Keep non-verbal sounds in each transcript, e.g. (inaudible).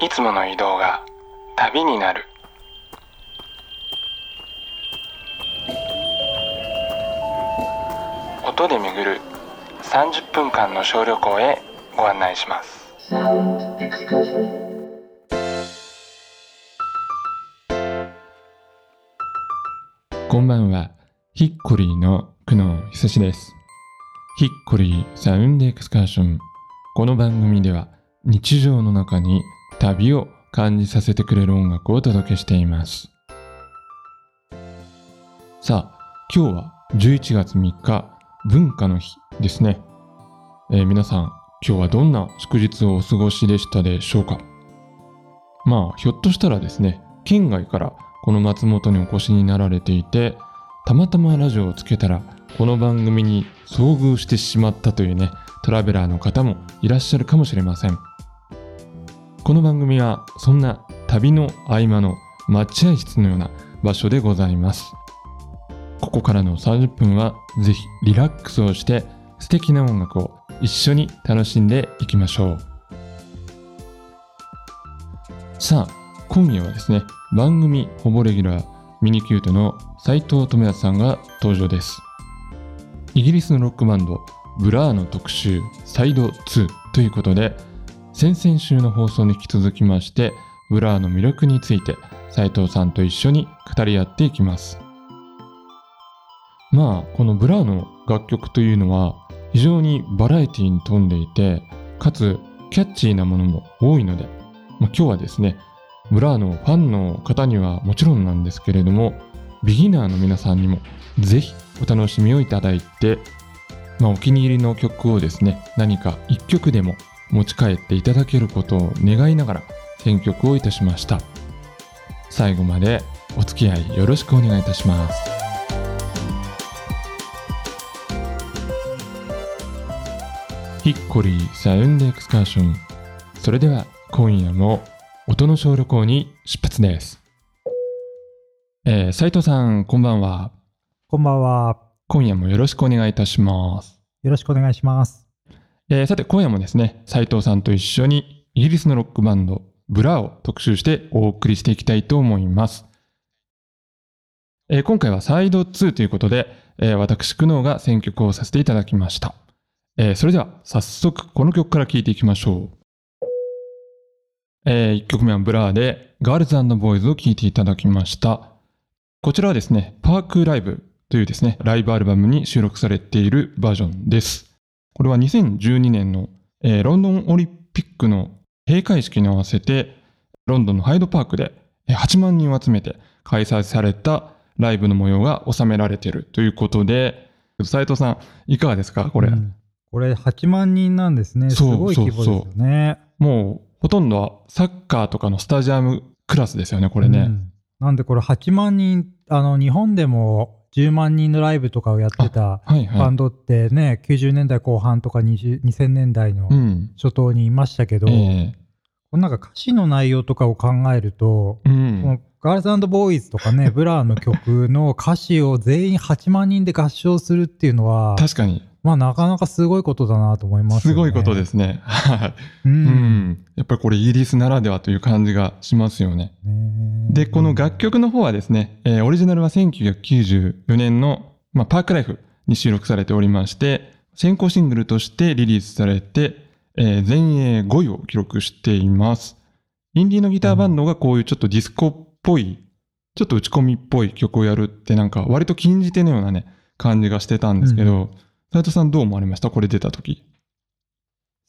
いつもの移動が旅になる音で巡る30分間の小旅行へご案内しますこんばんは。ヒッコリーの久野久志です。ヒッコリーサウンドエクスカーション。この番組では日常の中に旅を感じさせてくれる音楽をお届けしています。さあ、今日は11月3日、文化の日ですね。えー皆さん、今日はどんな祝日をお過ごしでしたでしょうか？まあ、ひょっとしたらですね、県外からこの松本にお越しになられていて、たまたまラジオをつけたら、この番組に遭遇してしまったというね、トラベラーの方もいらっしゃるかもしれません。この番組は、そんな旅の合間の待合室のような場所でございます。ここからの30分は、ぜひリラックスをして、素敵な音楽を一緒に楽しんでいきましょう。さあ、今夜はですね、番組ほぼレギュラーミニキュートの斉藤智康さんが登場です。イギリスのロックバンドブラーの特集サイド2ということで、先々週の放送に引き続きまして、ブラーの魅力について斉藤さんと一緒に語り合っていきます。まあ、このブラーの楽曲というのは非常にバラエティに富んでいて、かつキャッチーなものも多いので、まあ、今日はですね、ブラーのファンの方にはもちろんなんですけれども、ビギナーの皆さんにもぜひお楽しみをいただいて、まあ、お気に入りの曲をですね、何か一曲でも持ち帰っていただけることを願いながら選曲をいたしました。最後までお付き合いよろしくお願いいたします。ヒッコリーサウンドエクスカーション。それでは今夜も音の小旅行に出発です。えー、斉藤さん、こんばんは。こんばんは。今夜もよろしくお願いいたします。よろしくお願いします。えーさて、今夜もですね、斉藤さんと一緒にイギリスのロックバンド、ブラを特集してお送りしていきたいと思います。えー今回はサイド2ということで、えー私、久能が選曲をさせていただきました。えーそれでは、早速、この曲から聴いていきましょう。え1曲目はブラーで、ガールズボーイズを聴いていただきました。こちらはですね、パークライブというですね、ライブアルバムに収録されているバージョンです。これは2012年の、えーロンドンオリンピックの閉会式に合わせて、ロンドンのハイドパークでえー8万人を集めて開催されたライブの模様が収められているということで、斉藤さん、いかがですかこれ？うんこれ8万人なんですね。すそうごい規模ですよね。もう、ほとんどはサッカーとかのスタジアムクラスですよね、これね。うんなんでこれ8万人、あの、日本でも10万人のライブとかをやってたはいはい。バンドってね、90年代後半とか20 2000年代のうん。初頭にいましたけど、えこのなんか歌詞の内容とかを考えると、えうん。このガールズボーイズとかね、ブラーの曲の歌詞を全員8万人で合唱するっていうのは、確かに、まあなかなかすごいことだなと思います、すごいことで。すね。はい。う。うんん。やっぱりこれイギリスならではという感じがしますよね。ねで、この楽曲の方はですね、えーオリジナルは1994年の、まあ、パークライフに収録されておりまして、先行シングルとしてリリースされて、えー全英5位を記録しています。インディーのギターバンドがこういうちょっとディスコっぽい、ちょっと打ち込みっぽい曲をやるってなんか割と禁じ手のようなね、感じがしてたんですけど、斉藤さんどう思われました？これ出た時。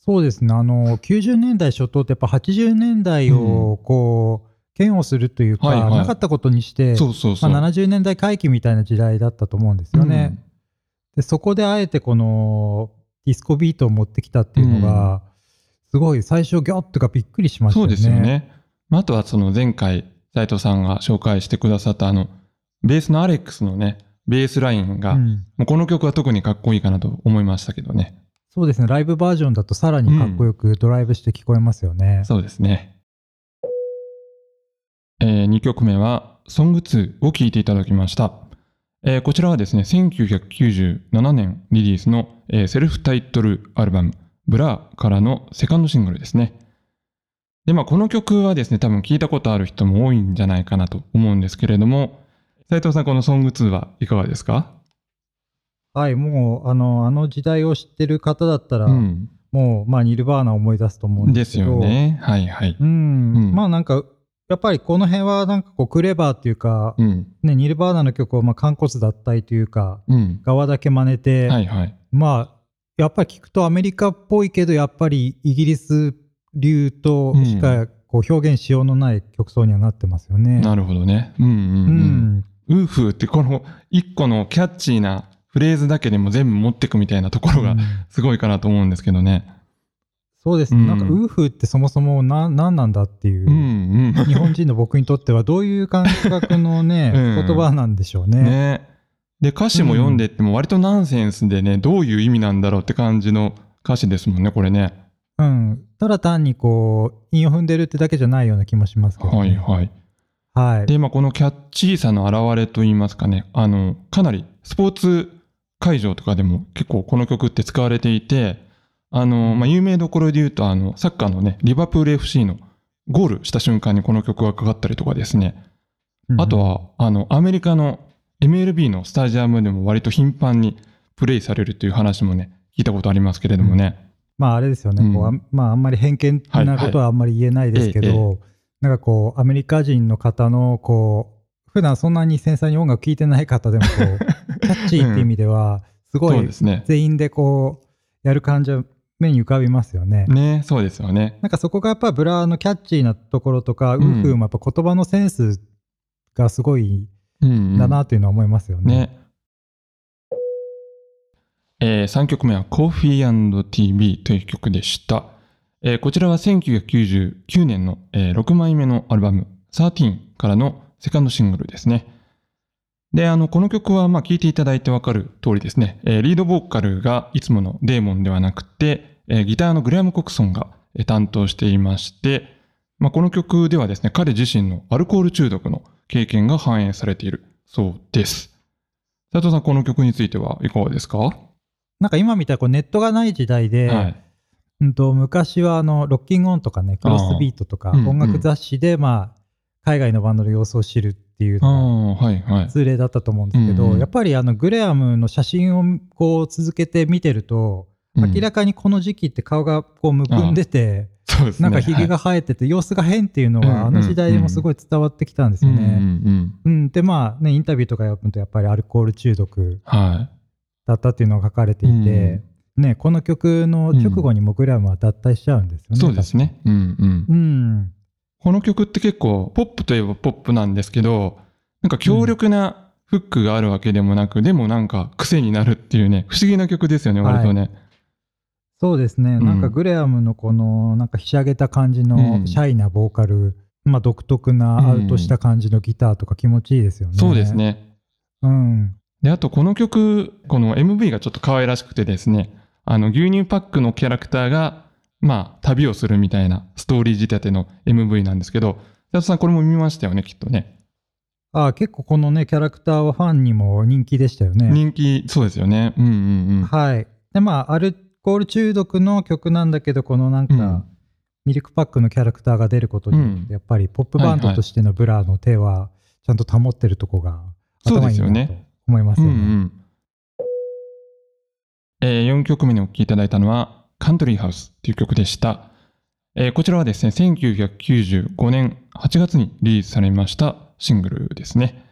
そうですね。あの、90年代初頭ってやっぱ80年代をこう、嫌悪するというか、はいはいなかったことにして、そうそうそう。まあ、70年代回帰みたいな時代だったと思うんですよね。でそこであえてこのディスコビートを持ってきたっていうのが、すごい最初ギョッとかびっくりしましたよね。そうですよね。まあ、あとはその前回、斉藤さんが紹介してくださったあの、ベースのアレックスのね、ベースラインが、うんもうこの曲は特にかっこいいかなと思いましたけどね。そうですね。ライブバージョンだとさらにかっこよくドライブして聞こえますよね。そうですね。え2曲目は、ソング2を聴いていただきました。えーこちらはですね、1997年リリースの、えーセルフタイトルアルバム、ブラーからのセカンドシングルですね。で、まあ、この曲はですね、多分聞いたことある人も多いんじゃないかなと思うんですけれども、斉藤さん、このソング2はいかがですか？はい、もう、あの、あの時代を知ってる方だったら、うん。もう、まあ、ニルバーナを思い出すと思うんでですすけど。よ。ね。はいはい。うん。うんまあ、なんか、やっぱりこの辺はなんかこう、クレバーっていうか、うん。ね、ニルバーナの曲を、まあ、肝骨脱退というか、うん。側だけ真似て、はいはい。まあ、やっぱり聞くとアメリカっぽいけど、やっぱりイギリス流としかこう表現しようのない曲奏にはなってますよね。なるほどね。うんうんううん。ん。ウーフーってこの一個のキャッチーなフレーズだけでも全部持ってくみたいなところがうんすごいかなと思うんですけどね。そうですね。うんなんか、ウーフってそもそもな何なんだっていう、うんうん。日本人の僕にとってはどういう感覚のね、(laughs) うん言葉なんでしょうね。ね。で、歌詞も読んでっても割とナンセンスでね、どういう意味なんだろうって感じの歌詞ですもんね、これね。うん。ただ単にこう、韻を踏んでるってだけじゃないような気もしますけど、ね。はいはい。はい。で、まあ、このキャッチーさの表れといいますかね、あの、かなりスポーツ会場とかでも結構この曲って使われていて、あの、まあ、有名どころで言うと、あの、サッカーのね、リバプール FC のゴールした瞬間にこの曲がかかったりとかですね、うんあと、は、あの、アメリカの MLB のスタジアムでも割と頻繁にプレイされるという話もね、聞いたことありますけれどもね。まああれですよね、うん。こうあんまああんまり偏見なことはあんまり言えないですけど、はいはなんかこう、アメリカ人の方の、こう、普段そんなに繊細に音楽聴いてない方でもこう、(laughs) キャッチーって意味では、すごいそうですね。全員でこう、やる感じは目に浮かびますよね。ね、そうですよね。なんかそこがやっぱブラーのキャッチーなところとか、うんウーフーもやっぱ言葉のセンスがすごいうん、うん。だなというのは思いますよね。ね。えー、3曲目は Coffee&TV という曲でした。えーこちらは1999年の、えー6枚目のアルバム13からのセカンドシングルですね。で、あの、この曲は、まあ、聴いていただいてわかる通りですね、えーリードボーカルがいつものデーモンではなくて、えーギターのグレアム・コクソンが、えー担当していまして、まあ、この曲ではですね、彼自身のアルコール中毒の経験が反映されているそうです。佐藤さん、この曲についてはいかがですか？はなんか今みたネットがない時代で、い。うんと昔はあのロッキングオンとかね、クロスビートとか、うんうん。音楽雑誌で、まあ、海外のバンドの様子を知るっていうあのが。通例だったと思うんですけど、うんうん。やっぱりあのグレアムの写真をこう続けて見てると、明らかかにこの時期って顔がこうむくんでて。なんかひげが生えてて、様子が変っていうのは、うんうんあの時代でもすごい伝わってきたんですはい、ようんうんね。うん。うん、で、まあね、インタビューとか読むと、やっぱりアルコール中毒はだったっていうのが書かれていて、ね、この曲の直後にもグレアムは脱退しちゃうんですよい。ね。そうですね。うんうん。うん。この曲って結構、ポップといえばポップなんですけど、なんか強力なフックがあるわけでもなく、でもなんか癖になるっていうね、不思議な曲ですよね、割とね。そうですね。んなんかグレアムのこの、なんかひしゃげた感じうんのシャイなボーカル、まあ独特なアウトした感じのギターとか気持ちいいですよね。そうです。ね。うん。で、あとこの曲、この MV がちょっと可愛らしくてですね、あの、牛乳パックのキャラクターが、まあ、旅をするみたいなストーリー仕立ての MV なんですけど、佐藤さんこれも見ましたよね、きっとね。ああ、結構このね、キャラクターはファンにも人気でしたよね。人気、そうですよね。うんうんうん。はい。で、まあ、アルコール中毒の曲なんだけど、このなんか、うんミルクパックのキャラクターが出ることによって、うんやっぱりポップバンドとしてのブラの手は、ちゃんと保ってるとこが、そう頭いいなとですよね思いますよね。えー、4曲目にお聴きいただいたのは、カントリーハウスという曲でした。えーこちらはですね、1995年8月にリリースされましたシングルですね。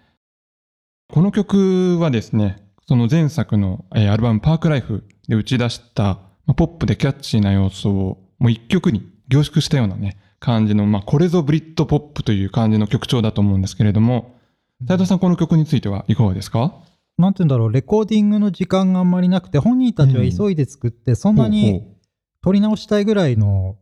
この曲はですね、その前作の、えーアルバムパークライフで打ち出した、まあポップでキャッチーな要素をもう一曲に凝縮したようなね、感じの、まあ、これぞブリッドポップという感じの曲調だと思うんですけれども、斉藤さん、この曲についてはいかがですか？なんて言うんだろう、レコーディングの時間があんまりなくて、本人たちは急いで作って、そんなにほ撮り直したいぐらいの。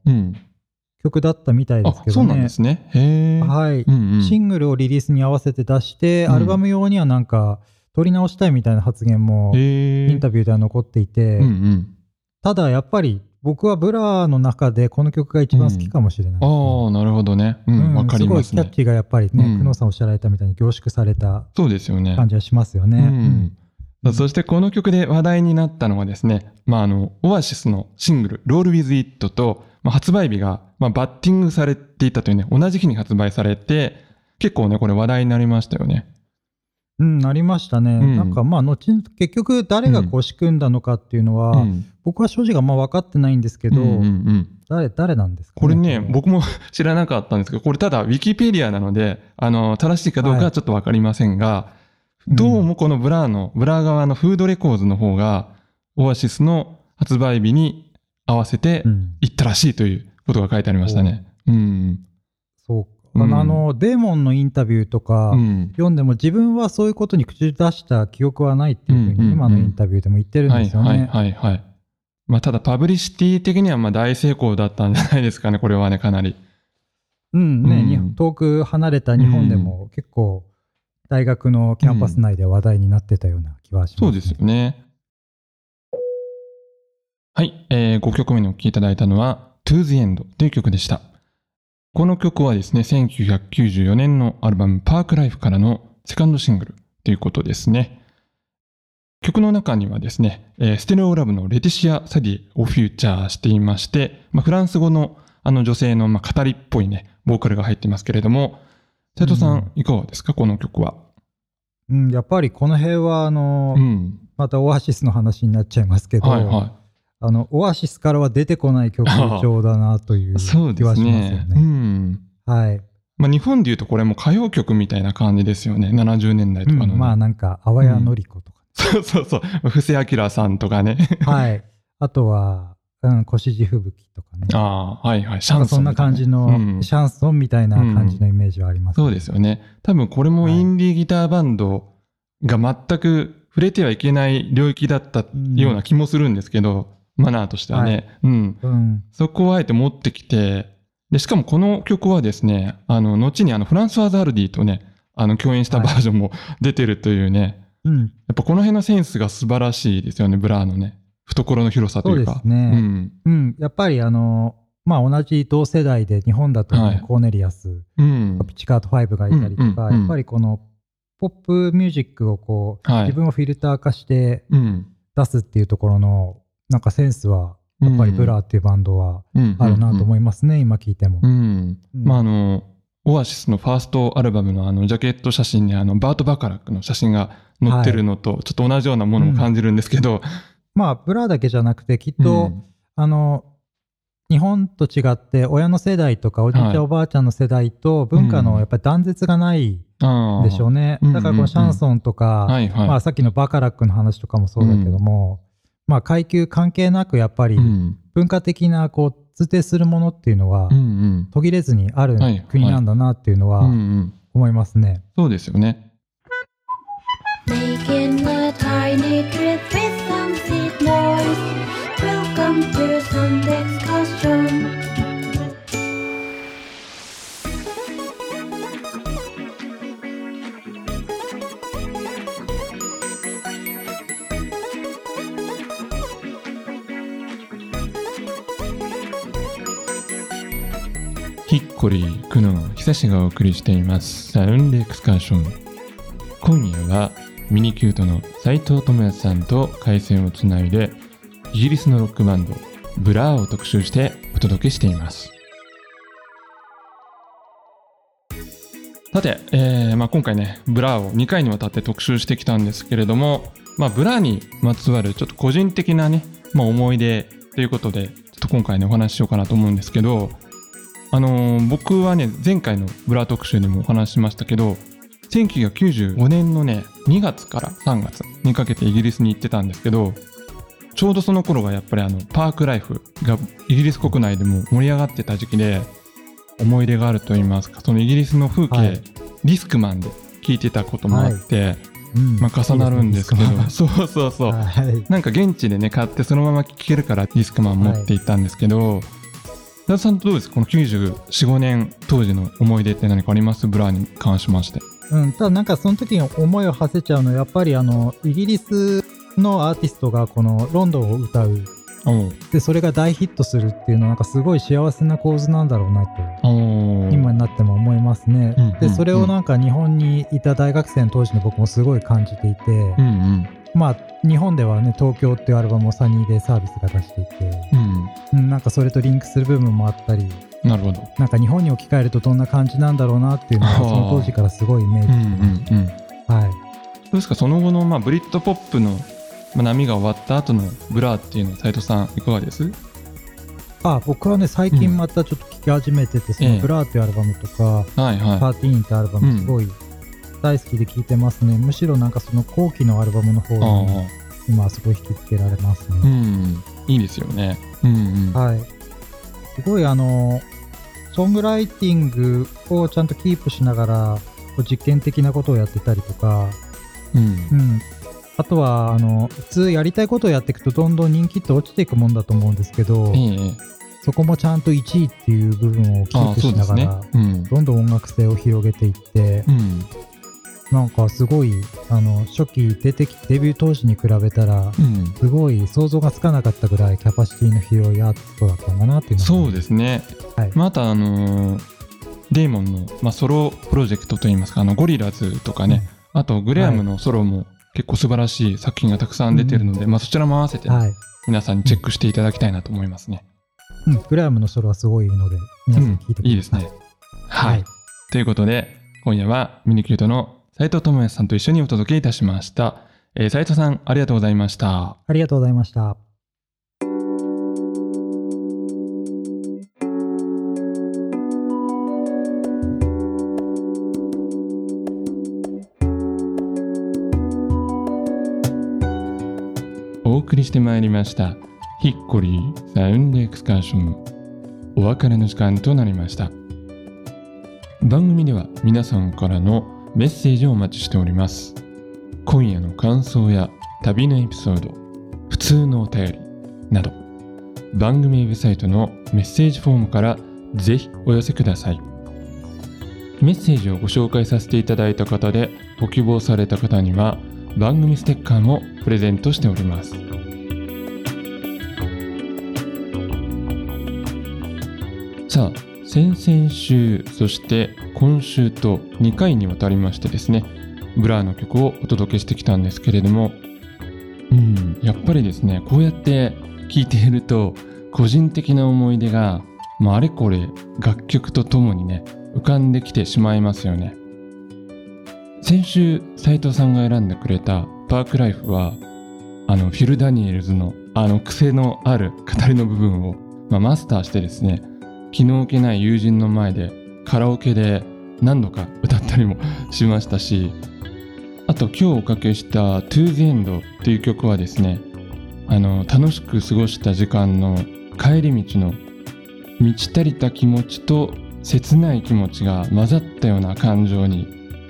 曲だったみたいであすけどね。そうなんですね。はい、うんうんシングルをリリースに合わせて出して、うんアルバム用にはなんか、撮り直したいみたいな発言も。インタビューでは残っていて、うんうん。ただやっぱり、僕はブラの中でこの曲が一番好きかもしれないですね、ああ、なるほどね。うん、わ、かりますねすごいキャッ。チーがやっぱりね、うん久能さんおっしゃられたみたいに凝縮されたそうですよね。感じはしますよね。ううんん。そしてこの曲で話題になったのはですね、まあ、あの、オアシスのシングル、Roll With It と、まあ、発売日が、まあ、バッティングされていたというね、同じ日に発売されて、結構ね、これ話題になりましたよね。うん、なりましたね。うん。なんかまあ、後々結局誰がこう仕組んだのかっていうのは、うん。僕は正直あんま分かってないんですけど、うんうんうん。誰、誰なんですか、これね、は僕も知らなかったんですけど、これただウィキペディアなので、あの、正しいかどうかはちょっとわかりませんが、いどうもこのブラーの、ブラー側のフードレコーズの方が、オアシスの発売日に合わせてうん、行ったらしいということが書いてありましたね。うん。そうか、うんあの、デーモンのインタビューとか、うん。読んでも自分はそういうことに口出した記憶はないっていうふううんうんうんに今のインタビューでも言ってるんはいですよね。はいはいはい。まあただパブリシティ的にはまあ大成功だったんじゃないですかね、(laughs) これはね、かなり。うんね、うんに遠く離れた日本でも結構大学のキャンパス内で話題になってたような気はします、そうですよね。はい、えー、5曲目にお聴きいただいたのは To the End という曲でした。この曲はですね、1994年のアルバムパークライフからのセカンドシングルということですね。曲の中にはですね、えーステレオラブのレティシア・サディをフューチャーしていまして、まあ、フランス語のあの女性のまあ語りっぽいね、ボーカルが入っていますけれども、斉藤さんいかがですか、この曲は。うん、やっぱりこの辺はあの、うん。またオアシスの話になっちゃいますけど、はいはい。あのオアシスからは出てこない曲調だなというそうで気はしすますよね。(laughs) うね。ん。はい、まあ、日本でいうとこれも歌謡曲みたいな感じですよね。70年代とかのね、うんまあなんか淡谷のり子とか、(laughs) そうそうそう。布施明さんとかね。はいあとは、うん、越路吹雪とかねああ、はいはい。シャンソンみたい感じの、うんシャンソンみたいな感じのイメージはあります、そうですよね。多分これもインディーギターバンドが全く触れてはいけない領域だったような気もするんですけど、マナーとしてはね。はいうん。うんそこをあえて持ってきて、で、しかもこの曲はですね、あの、後にあの、フランソワーズ・アルディとね、あの、共演したバージョンも出てるというね、うん、やっぱこの辺のセンスが素晴らしいですよね、ブラーのね。懐の広さというか。そうですねうん。うん、やっぱりあの、まあ、同じ同世代で日本だとね、はいコーネリアス、うん。ピチカート5がいたりとか、うんうんうんやっぱりこのポップミュージックをこう、はい自分をフィルター化してうん。出すっていうところのなんかセンスはやっぱりブラーっていうバンドはうん。あるなと思いいますね、今聞いても。うん。うんまあ、あの、オアシスのファーストアルバムのあの、ジャケット写真にあの、バート・バカラックの写真が載ってるのと、ちょっと同じようなものも感じるんですけど、まあブラーだけじゃなくてきっと、うんあの日本と違って親の世代とかおじいちゃん、はいおばあちゃんの世代と文化のやっぱり断絶がないでしょうね。うんだからこのシャンソンとか、はいはい。まあ、さっきのバカラックの話とかもそうだけども、まあ階級関係なくやっぱりうん。文化的なこう通底するものっていうのは。途切れずにあるはい国なんだなっていうのは。思いますね。そうですよね。Making a tiny trip with some seed noise. Welcome to コリー、クノン、久しがお送りしています。サウンドエクスカーション。今夜はミニキュートの斉藤智也さんと回線をつないで、イギリスのロックバンド、ブラーを特集してお届けしています。さて、えーまあ、今回ね、ブラーを2回にわたって特集してきたんですけれども、まあ、ブラーにまつわるちょっと個人的なね、まあ、思い出ということで、ちょっと今回ね、お話ししようかなと思うんですけど、あのー僕はね、前回のブラ特集でもお話ししましたけど、1995年のね、2月から3月にかけてイギリスに行ってたんですけど、ちょうどその頃がやっぱりあの、パークライフがイギリス国内でも盛り上がってた時期で、思い出があると言いますか、そのイギリスの風景、はいディスクマンで聞いてたこともあって、うんまあ重なるんですけど、そうそうそう。はい。なんか現地でね、買ってそのまま聴けるからディスクマン持って行ったんですけど、田田さんとどうですか？この94、5年当時の思い出って何かあります？ブラーに関しまして。うん、ただなんかその時に思いを馳せちゃうのはやっぱりあのイギリスのアーティストがこのロンドンを歌う。でそれが大ヒットするっていうのはなんかすごい幸せな構図なんだろうなと。今になっても思いますね。うんうんうん。でそれをなんか日本にいた大学生の当時の僕もすごい感じていて、うんうん。まあ日本ではね東京っていうアルバムをサニーデイサービスが出していて、うん。うん、なんかそれとリンクする部分もあったり。なるほど。なんか日本に置き換えるとどんな感じなんだろうなっていうのがその当時からすごいイメージうんしてまはい。どうですか？その後の、まあ、ブリッドポップの、まあ、波が終わった後のブラーっていうのは斉藤さんいかがです？あ僕はね最近またちょっと聴き始めてて、そええ。のブラーっていうアルバムとか、はいは Thirteen ってアルバムすごい大好きで聴いてますね、むしろなんかその後期のアルバムの方い。にあ今はすごい引きつけられますあ。うね、ん。いいですよね。うんうん。はいすごいあのソングライティングをちゃんとキープしながら実験的なことをやってたりとか、うんうん、あとはあの普通やりたいことをやっていくとどんどん人気って落ちていくもんだと思うんですけど、えそこもちゃんと1位っていう部分をキープしながら、。うん。どんどん音楽性を広げていって、うん。なんかすごいあの初期出てきデビュー当時に比べたらうん。すごい想像がつかなかったぐらいキャパシティの広いアーティストだったんだなっていうそうですね。はい。またあのーデーモンの、まあ、ソロプロジェクトといいますかあのゴリラズとかね、あとグレアムのソロも結構素晴らしい作品がたくさん出てるので、まあ、そちらも合わせてね、はい、皆さんにチェックしていただきたいなと思いますね。うん、グラムのソロはすごいいいので皆さん聞いてください、いいですね。はい、はい。ということで今夜はミニキュートの斉藤智也さんと一緒にお届けいたしました。えー、斉藤さんありがとうございました。ありがとうございましたお送りしてまいりましたヒッコリーサウンドエクスカーションお別れの時間となりました番組では皆さんからのメッセージをお待ちしております。今夜の感想や旅のエピソード普通のお便りなど番組ウェブサイトのメッセージフォームからぜひお寄せください。メッセージをご紹介させていただいた方でご希望された方には番組ステッカーもプレゼントしております。さあ先々週そして今週と2回にわたりましてですねブラーの曲をお届けしてきたんですけれどもうんやっぱりですねこうやって聴いていると個人的な思い出が、まあ、あれこれ楽曲とともにね浮かんできてしまいますよね。先週斉藤さんが選んでくれたパークライフはあのフィル・ダニエルズのあの癖のある語りの部分を、まあ、マスターしてですね気の置けない友人の前でカラオケで何度か歌ったりもしましたしあと今日おかけした「To the End」という曲はですねあの楽しく過ごした時間の帰り道の満ち足りた気持ちと切ない気持ちが混ざったような感情に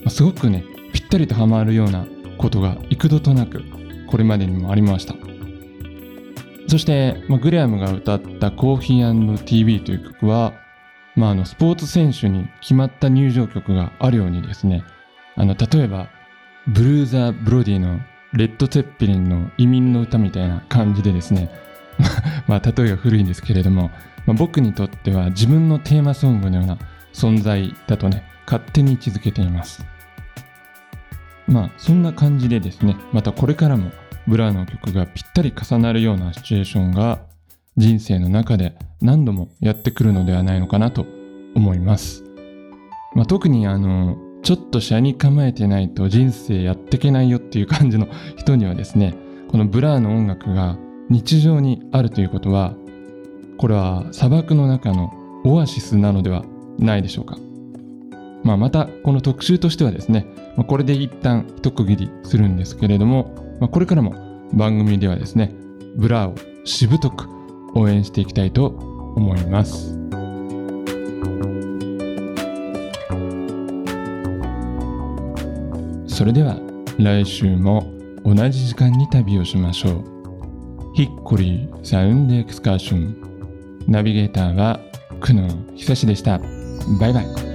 すごくねぴったりとはまるようなことが幾度となくこれまでにもありました。そして、まあ、グレアムが歌った「コーヒー &TV」という曲は、まあ、あのスポーツ選手に決まった入場曲があるようにですねあの例えばブルーザー・ブロディのレッド・ツェッペリンの移民の歌みたいな感じでですね (laughs) まあ例えが古いんですけれども、まあ、僕にとっては自分のテーマソングのような存在だとね勝手に位置づけています。まあそんな感じでですねまたこれからもブラーの曲がぴったり重なるようなシチュエーションが人生の中で何度もやってくるのではないのかなと思います、まあ、特にあのちょっと斜に構えてないと人生やってけないよっていう感じの人にはですねこのブラーの音楽が日常にあるということはこれは砂漠の中のオアシスなのではないでしょうか。まあ、またこの特集としてはですね、まあ、これで一旦一区切りするんですけれども、まあ、これからも番組ではですねブラーをしぶとく応援していきたいと思います。それでは来週も同じ時間に旅をしましょう。ヒッコリーサウンドエクスカーション。ナビゲーターは久野久志でした。バイバイ。